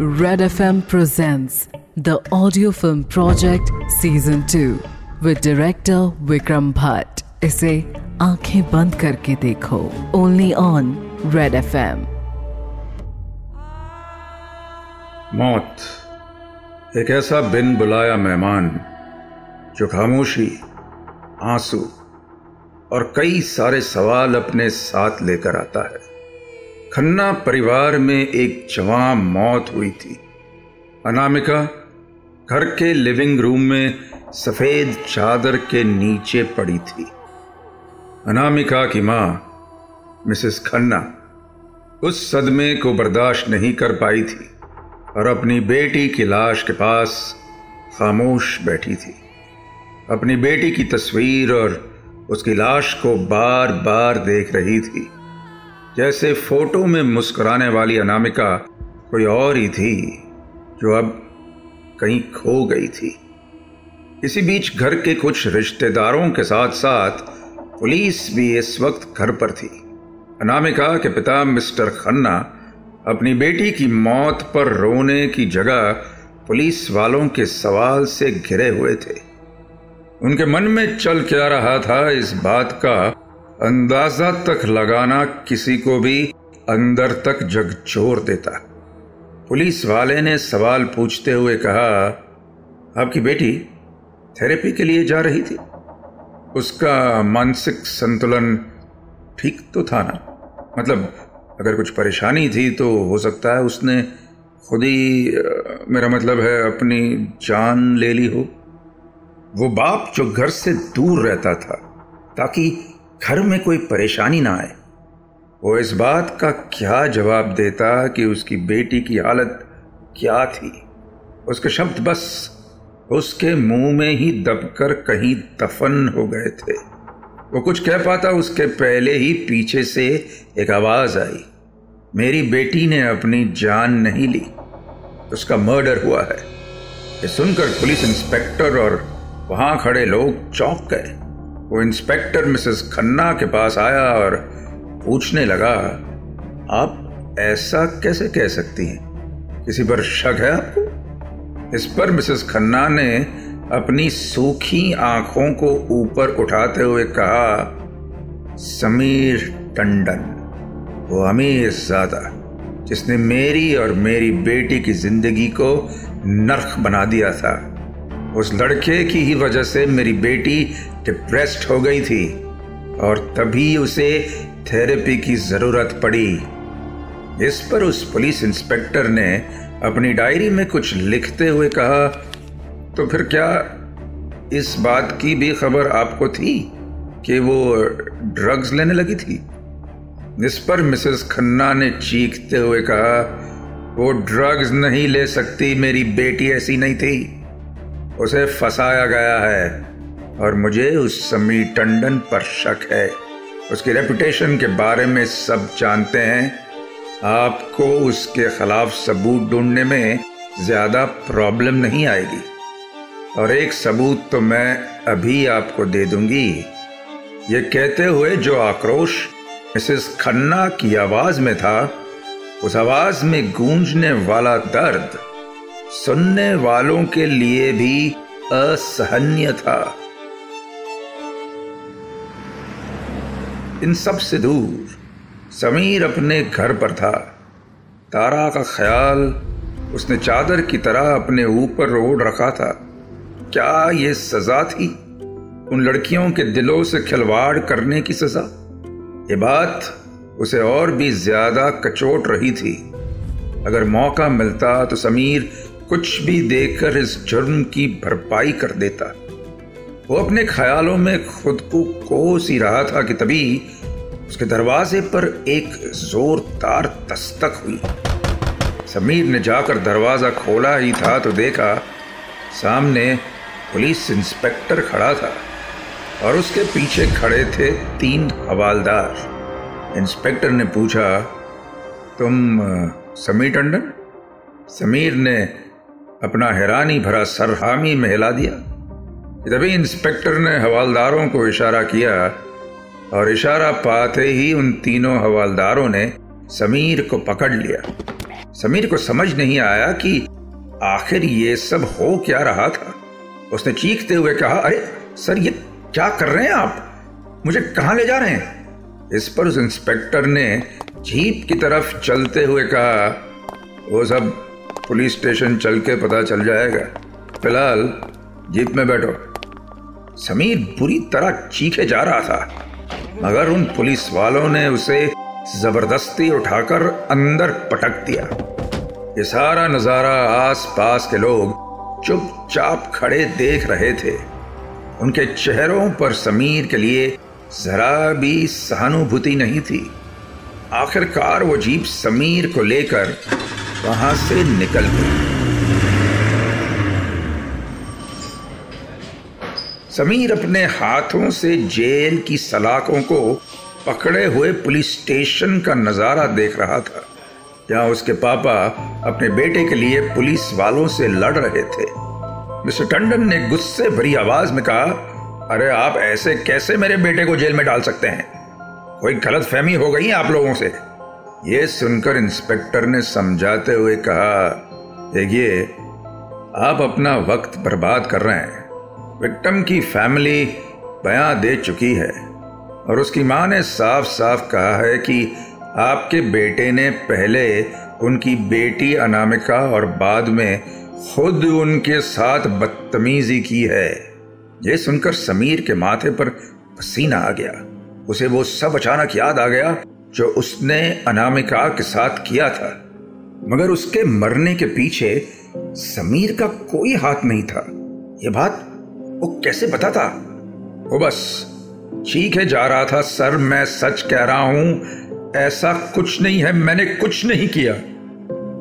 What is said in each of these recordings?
Red FM presents the audio film project season 2 with director Vikram Bhatt. इसे आँखें बंद करके देखो। ओनली ऑन रेड एफएम मौत। एक ऐसा बिन बुलाया मेहमान जो खामोशी, आँसू और कई सारे सवाल अपने साथ लेकर आता है। खन्ना परिवार में एक जवान मौत हुई थी। अनामिका घर के लिविंग रूम में सफ़ेद चादर के नीचे पड़ी थी। अनामिका की माँ, मिसेस खन्ना, उस सदमे को बर्दाश्त नहीं कर पाई थी और अपनी बेटी की लाश के पास खामोश बैठी थी। अपनी बेटी की तस्वीर और उसकी लाश को बार बार देख रही थी। जैसे फ़ोटो में मुस्कुराने वाली अनामिका कोई और ही थी, जो अब कहीं खो गई थी। इसी बीच घर के कुछ रिश्तेदारों के साथ साथ पुलिस भी इस वक्त घर पर थी। अनामिका के पिता मिस्टर खन्ना अपनी बेटी की मौत पर रोने की जगह पुलिस वालों के सवाल से घिरे हुए थे। उनके मन में चल क्या रहा था इस बात का अंदाज़ा तक लगाना किसी को भी अंदर तक झकझोर देता। पुलिस वाले ने सवाल पूछते हुए कहा, आपकी बेटी थेरेपी के लिए जा रही थी? उसका मानसिक संतुलन ठीक तो था ना? मतलब अगर कुछ परेशानी थी तो हो सकता है उसने खुद ही मेरा मतलब है अपनी जान ले ली हो। वो बाप जो घर से दूर रहता था, ताकि घर में कोई परेशानी ना आए। वो इस बात का क्या जवाब देता कि उसकी बेटी की हालत क्या थी? उसके शब्द बस उसके मुँह में ही दबकर कहीं दफन हो गए थे। वो कुछ कह पाता, उसके पहले ही पीछे से एक आवाज़ आई। मेरी बेटी ने अपनी जान नहीं ली। उसका मर्डर हुआ है। ये सुनकर पुलिस इंस्पेक्टर और वहाँ खड़े लोग चौंक गए। वो इंस्पेक्टर मिसेस खन्ना के पास आया और पूछने लगा, आप ऐसा कैसे कह सकती हैं? किसी पर शक है आपको? इस पर मिसेस खन्ना ने अपनी सूखी आँखों को ऊपर उठाते हुए कहा, समीर टंडन, वो अमीर ज़्यादा जिसने मेरी और मेरी बेटी की ज़िंदगी को नर्क बना दिया था, उस लड़के की ही वजह से मेरी बेटी डिप्रेस्ड हो गई थी और तभी उसे थेरेपी की ज़रूरत पड़ी। इस पर उस पुलिस इंस्पेक्टर ने अपनी डायरी में कुछ लिखते हुए कहा तो फिर क्या इस बात की भी खबर आपको थी कि वो ड्रग्स लेने लगी थी? इस पर मिसेस खन्ना ने चीखते हुए कहा, वो ड्रग्स नहीं ले सकती, मेरी बेटी ऐसी नहीं थी। उसे फंसाया गया है। और मुझे उस समी टंडन पर शक है। उसकी रेपुटेशन के बारे में सब जानते हैं। आपको उसके खिलाफ सबूत ढूँढने में ज़्यादा प्रॉब्लम नहीं आएगी। और एक सबूत तो मैं अभी आपको दे दूँगी। ये कहते हुए जो आक्रोश, मिसेस खन्ना की आवाज़ में था, उस आवाज़ में गूंजने वाला दर्द सुनने वालों के लिए भी असहन्य था। इन सबसे दूर समीर अपने घर पर था। तारा का ख्याल उसने चादर की तरह अपने ऊपर ओढ़ रखा था। क्या ये सजा थी? उन लड़कियों के दिलों से खिलवाड़ करने की सजा? ये बात उसे और भी ज़्यादा कचोट रही थी। अगर मौका मिलता तो समीर कुछ भी देकर इस जुर्म की भरपाई कर देता। वो अपने ख्यालों में खुद को कोस ही रहा था कि तभी उसके दरवाजे पर एक जोरदार दस्तक हुई। समीर ने जाकर दरवाज़ा खोला ही था तो देखा सामने पुलिस इंस्पेक्टर खड़ा था और उसके पीछे खड़े थे तीन हवालदार। इंस्पेक्टर ने पूछा, तुम, समीर टंडन? समीर ने अपना हैरानी भरा सर हामी में हिला दिया। तभी इंस्पेक्टर ने हवालदारों को इशारा किया और इशारा पाते ही उन तीनों हवालदारों ने समीर को पकड़ लिया। समीर को समझ नहीं आया कि आखिर ये सब हो क्या रहा था। उसने चीखते हुए कहा, अरे, सर, ये क्या कर रहे हैं आप? मुझे कहाँ ले जा रहे हैं? इस पर उस इंस्पेक्टर ने जीप की तरफ़ चलते हुए कहा, वो सब पुलिस स्टेशन चल के पता चल जाएगा। फ़िलहाल जीप में बैठो। समीर बुरी तरह चीखे जा रहा था, मगर उन पुलिस वालों ने उसे ज़बरदस्ती उठाकर अंदर पटक दिया। ये सारा नज़ारा आस पास के लोग चुपचाप खड़े देख रहे थे। उनके चेहरों पर समीर के लिए जरा भी सहानुभूति नहीं थी। आखिरकार वो जीप समीर को लेकर वहाँ से निकल गई। समीर अपने हाथों से जेल की सलाखों को पकड़े हुए पुलिस स्टेशन का नज़ारा देख रहा था, जहाँ उसके पापा अपने बेटे के लिए पुलिस वालों से लड़ रहे थे। मिस्टर टंडन ने गुस्से भरी आवाज़ में कहा, अरे आप ऐसे कैसे मेरे बेटे को जेल में डाल सकते हैं? कोई गलत फहमी हो गई आप लोगों से? यह सुनकर इंस्पेक्टर ने समझाते हुए कहा, देखिए, आप अपना वक्त बर्बाद कर रहे हैं। विक्टम की फैमिली बयां दे चुकी है और उसकी माँ ने साफ़ साफ़ कहा है कि आपके बेटे ने पहले उनकी बेटी अनामिका और बाद में खुद उनके साथ बदतमीजी की है। यह सुनकर समीर के माथे पर पसीना आ गया। उसे वो सब अचानक याद आ गया जो उसने अनामिका के साथ किया था। मगर उसके मरने के पीछे समीर का कोई हाथ नहीं था। यह बात वो कैसे पता था? वो बस चीखे जा रहा था, सर, मैं सच कह रहा हूँ, ऐसा कुछ नहीं है, मैंने कुछ नहीं किया।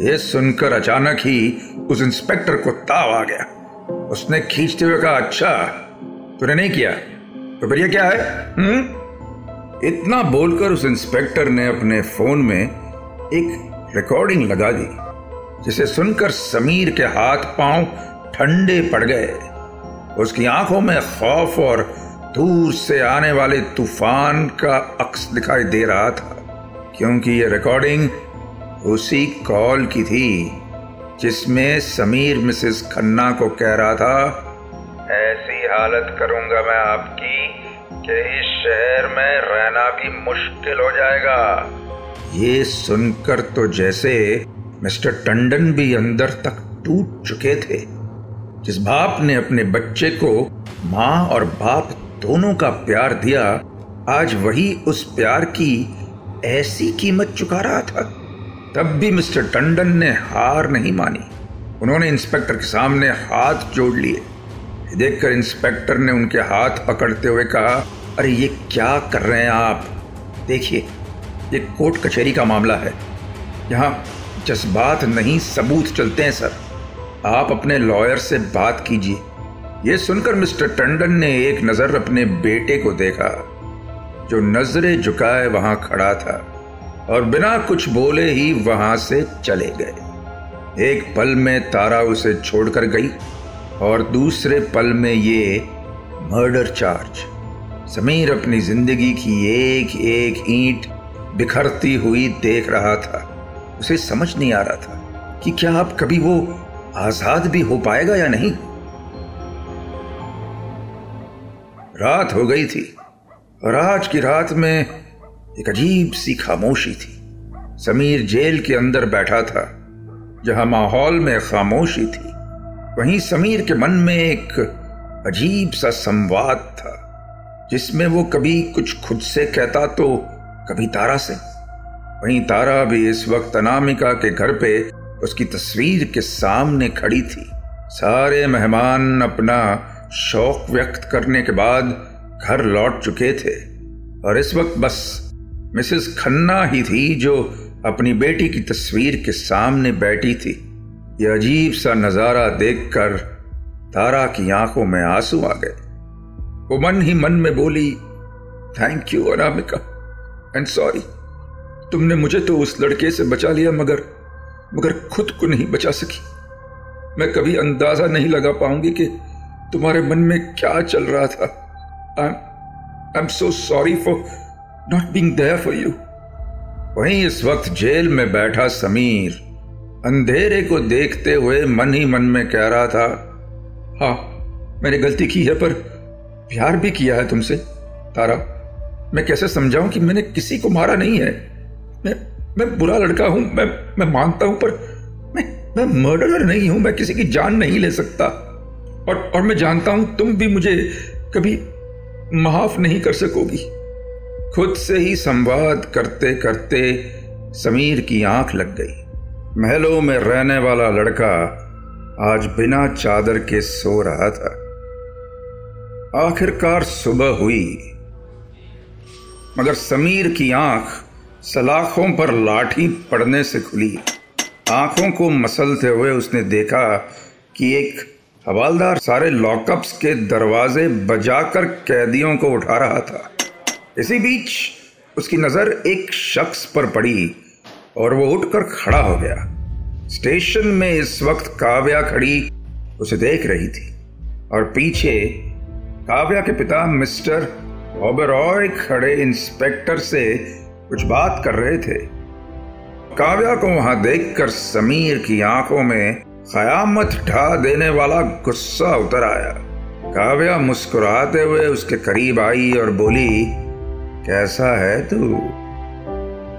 यह सुनकर अचानक ही उस इंस्पेक्टर को ताव आ गया। उसने खींचते हुए कहा अच्छा तूने नहीं किया तो फिर ये क्या है? हम्म? इतना बोलकर उस इंस्पेक्टर ने अपने फ़ोन में एक रिकॉर्डिंग लगा दी, जिसे सुनकर समीर के हाथ पाँव ठंडे पड़ गए। उसकी आँखों में खौफ और दूर से आने वाले तूफ़ान का अक्स दिखाई दे रहा था, क्योंकि ये रिकॉर्डिंग उसी कॉल की थी, जिसमें समीर मिसेस खन्ना को कह रहा था, ऐसी हालत करूँगा मैं आपकी कि इस शहर में रहना भी मुश्किल हो जाएगा। ये सुनकर तो जैसे मिस्टर टंडन भी अंदर तक टूट चुके थे। जिस बाप ने अपने बच्चे को माँ और बाप दोनों का प्यार दिया, आज वही उस प्यार की ऐसी कीमत चुका रहा था। तब भी मिस्टर टंडन ने हार नहीं मानी। उन्होंने इंस्पेक्टर के सामने हाथ जोड़ लिए। देखकर इंस्पेक्टर ने उनके हाथ पकड़ते हुए कहा, अरे ये क्या कर रहे हैं आप? देखिए, ये कोर्ट कचहरी का मामला है। यहाँ जज्बात नहीं सबूत चलते हैं, सर। आप अपने लॉयर से बात कीजिए। यह सुनकर मिस्टर टंडन ने एक नज़र अपने बेटे को देखा, जो नज़रें झुकाए वहाँ खड़ा था और बिना कुछ बोले ही वहाँ से चले गए। एक पल में तारा उसे छोड़कर गई और दूसरे पल में ये मर्डर चार्ज, समीर अपनी ज़िंदगी की एक एक ईंट बिखरती हुई देख रहा था। उसे समझ नहीं आ रहा था कि क्या आप कभी वो आज़ाद भी हो पाएगा या नहीं? रात हो गई थी और आज की रात में एक अजीब सी खामोशी थी। समीर जेल के अंदर बैठा था, जहाँ माहौल में खामोशी थी। वहीं समीर के मन में एक अजीब सा संवाद था, जिसमें वो कभी कुछ खुद से कहता तो कभी तारा से। वहीं तारा भी इस वक्त अनामिका के घर पे उसकी तस्वीर के सामने खड़ी थी। सारे मेहमान अपना शौक व्यक्त करने के बाद घर लौट चुके थे। और इस वक्त बस मिसेस खन्ना ही थी जो अपनी बेटी की तस्वीर के सामने बैठी थी। यह अजीब सा नज़ारा देखकर तारा की आँखों में आँसू आ गए। वो मन ही मन में बोली thank you Anamika and sorry तुमने मुझे तो उस लड़के से बचा लिया मगर मगर खुद को नहीं बचा सकी। मैं कभी अंदाज़ा नहीं लगा पाऊँगी कि तुम्हारे मन में क्या चल रहा था। I am so sorry for not being there for you वहीं इस वक्त जेल में बैठा समीर अंधेरे को देखते हुए मन ही मन में कह रहा था हाँ मैंने गलती की है, पर प्यार भी किया है तुमसे। तारा, मैं कैसे समझाऊं कि मैंने किसी को मारा नहीं है? मैं बुरा लड़का हूँ, मैं मैं मानता हूँ, पर मैं मैं मर्डरर नहीं हूँ, मैं किसी की जान नहीं ले सकता। और और मैं जानता हूँ, तुम भी मुझे कभी माफ़ नहीं कर सकोगी। खुद से ही संवाद करते करते समीर की आँख लग गई। महलों में रहने वाला लड़का आज बिना चादर के सो रहा था। आखिरकार सुबह हुई, मगर समीर की आँख सलाखों पर लाठी पड़ने से खुली। आँखों को मसलते हुए उसने देखा कि एक हवालदार सारे लॉकअप्स के दरवाजे बजाकर कैदियों को उठा रहा था। इसी बीच उसकी नज़र एक शख्स पर पड़ी और वो उठकर खड़ा हो गया। स्टेशन में इस वक्त काव्या खड़ी उसे देख रही थी और पीछे काव्या के पिता मिस्टर ओबेरॉय खड़े इंस्पेक्टर से कुछ बात कर रहे थे। काव्या को वहाँ देखकर समीर की आँखों में कयामत ढा देने वाला गुस्सा उतर आया। काव्या मुस्कुराते हुए उसके करीब आई और बोली, कैसा है तू?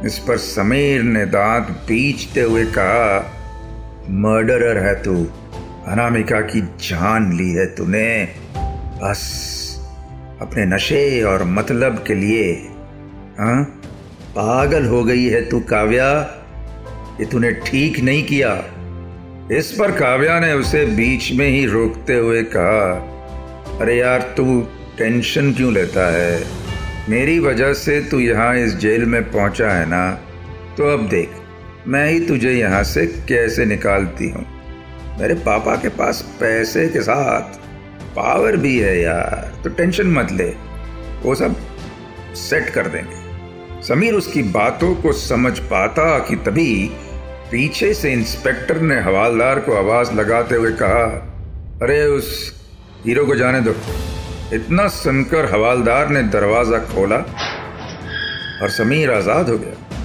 इस पर समीर ने दांत बीचते हुए कहा, मर्डरर है तू। अनामिका की जान ली है तूने। बस, अपने नशे और मतलब के लिए हाँ? पागल हो गई है तू काव्या। ये तूने ठीक नहीं किया। इस पर काव्या ने उसे बीच में ही रोकते हुए कहा, अरे यार, तू टेंशन क्यों लेता है? मेरी वजह से तू यहाँ इस जेल में पहुँचा है ना? तो अब देख, मैं ही तुझे यहाँ से कैसे निकालती हूँ? मेरे पापा के पास पैसे के साथ पावर भी है यार तो टेंशन मत ले। वो सब सेट कर देंगे। समीर उसकी बातों को समझ पाता कि तभी पीछे से इंस्पेक्टर ने हवालदार को आवाज़ लगाते हुए कहा, अरे, उस हीरो को जाने दो। इतना सुनकर हवालदार ने दरवाज़ा खोला और समीर आज़ाद हो गया।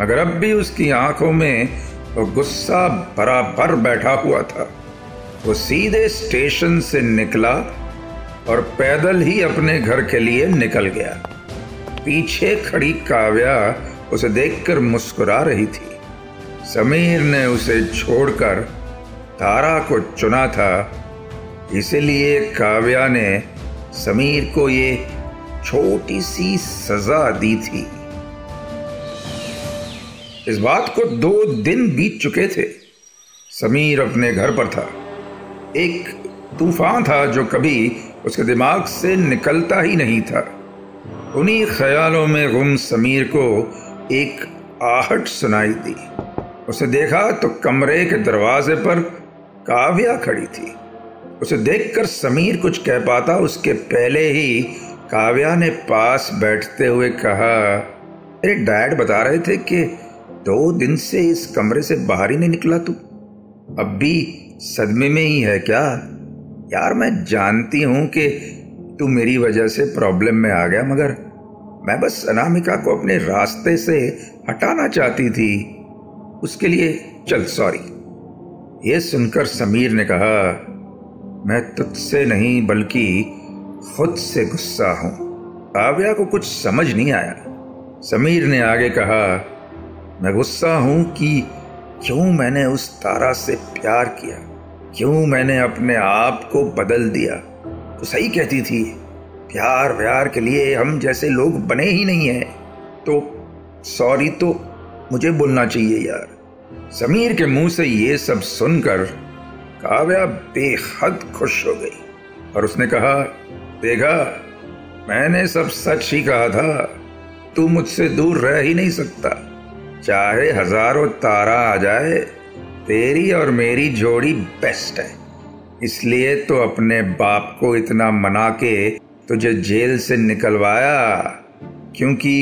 मगर अब भी उसकी आँखों में वो गुस्सा बराबर बैठा हुआ था। वो सीधे स्टेशन से निकला और पैदल ही अपने घर के लिए निकल गया। पीछे खड़ी काव्या उसे देखकर मुस्कुरा रही थी। समीर ने उसे छोड़कर तारा को चुना था। इसलिए काव्या ने समीर को ये छोटी सी सजा दी थी। इस बात को दो दिन बीत चुके थे। समीर अपने घर पर था। एक तूफ़ान था जो कभी उसके दिमाग से निकलता ही नहीं था। उन्हीं ख्यालों में गुम समीर को एक आहट सुनाई दी। उसे देखा तो कमरे के दरवाजे पर काव्या खड़ी थी। उसे देखकर समीर कुछ कह पाता, उसके पहले ही काव्या ने पास बैठते हुए कहा अरे डैड बता रहे थे कि दो दिन से इस कमरे से बाहर ही नहीं निकला तू। अब भी सदमे में ही है क्या? यार मैं जानती हूँ कि तू मेरी वजह से प्रॉब्लम में आ गया, मगर मैं बस अनामिका को अपने रास्ते से हटाना चाहती थी। उसके लिए चल सॉरी ये सुनकर समीर ने कहा, मैं तुझसे नहीं, बल्कि खुद से गुस्सा हूँ। काव्या को कुछ समझ नहीं आया। समीर ने आगे कहा, मैं गुस्सा हूँ कि क्यों मैंने उस तारा से प्यार किया? क्यों मैंने अपने आप को बदल दिया? तो सही कहती थी, प्यार व्यार के लिए हम जैसे लोग बने ही नहीं हैं। तो सॉरी तो मुझे बोलना चाहिए यार। समीर के मुँह से ये सब सुनकर काव्या बेहद खुश हो गई और उसने कहा, देखा, मैंने सब सच ही कहा था। तू मुझसे दूर रह ही नहीं सकता। चाहे हज़ारों तारा आ जाए, तेरी और मेरी जोड़ी बेस्ट है। इसलिए तो अपने बाप को इतना मना के तुझे जेल से निकलवाया? क्योंकि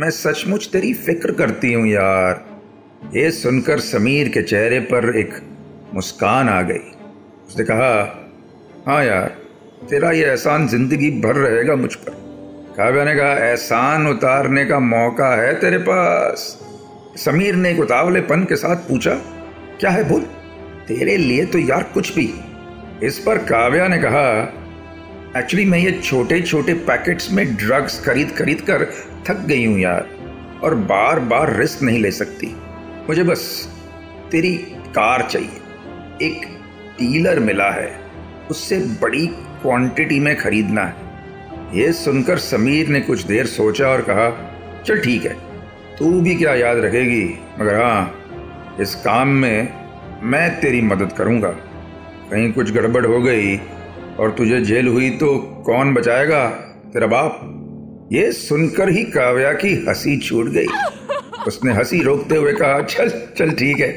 मैं सचमुच तेरी फ़िक्र करती हूँ यार। ये सुनकर समीर के चेहरे पर एक मुस्कान आ गई। उसने कहा हाँ यार, तेरा ये एहसान ज़िंदगी भर रहेगा मुझ पर। काव्या ने कहा, एहसान उतारने का मौका है तेरे पास? समीर ने एक उतावलेपन के साथ पूछा, क्या है बोल तेरे लिए तो यार कुछ भी इस पर काव्या ने कहा एक्चुअली मैं ये छोटे छोटे पैकेट्स में ड्रग्स खरीद खरीद कर थक गई हूँ यार, और बार बार रिस्क नहीं ले सकती। मुझे बस तेरी कार चाहिए। एक डीलर मिला है, उससे बड़ी क्वांटिटी में खरीदना है। ये सुनकर समीर ने कुछ देर सोचा और कहा, चल ठीक है, तू भी क्या याद रखेगी, मगर हाँ इस काम में मैं तेरी मदद करूँगा। कहीं कुछ गड़बड़ हो गई और तुझे जेल हुई तो कौन बचाएगा? तेरा बाप? ये सुनकर ही काव्या की हँसी छूट गई। उसने हँसी रोकते हुए कहा चल चल ठीक है।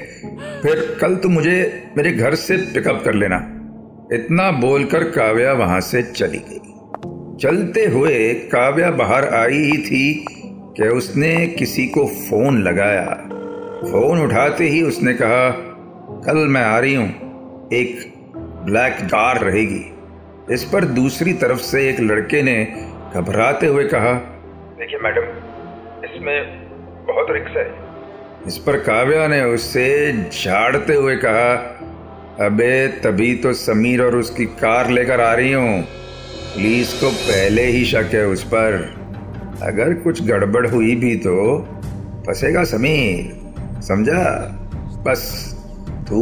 फिर कल तू मुझे मेरे घर से पिकअप कर लेना। इतना बोलकर काव्या वहाँ से चली गई। चलते हुए काव्या बाहर आई ही थी कि उसने किसी को फ़ोन लगाया। फ़ोन उठाते ही उसने कहा कल मैं आ रही हूँ एक ब्लैक कार रहेगी। इस पर दूसरी तरफ़ से एक लड़के ने घबराते हुए कहा देखिए मैडम इसमें बहुत रिक्स है। इस पर काव्या ने उससे झाड़ते हुए कहा अबे तभी तो समीर और उसकी कार लेकर आ रही हूँ। पुलिस को पहले ही शक है उस पर। अगर कुछ गड़बड़ हुई भी तो फंसेगा समीर समझा? बस तू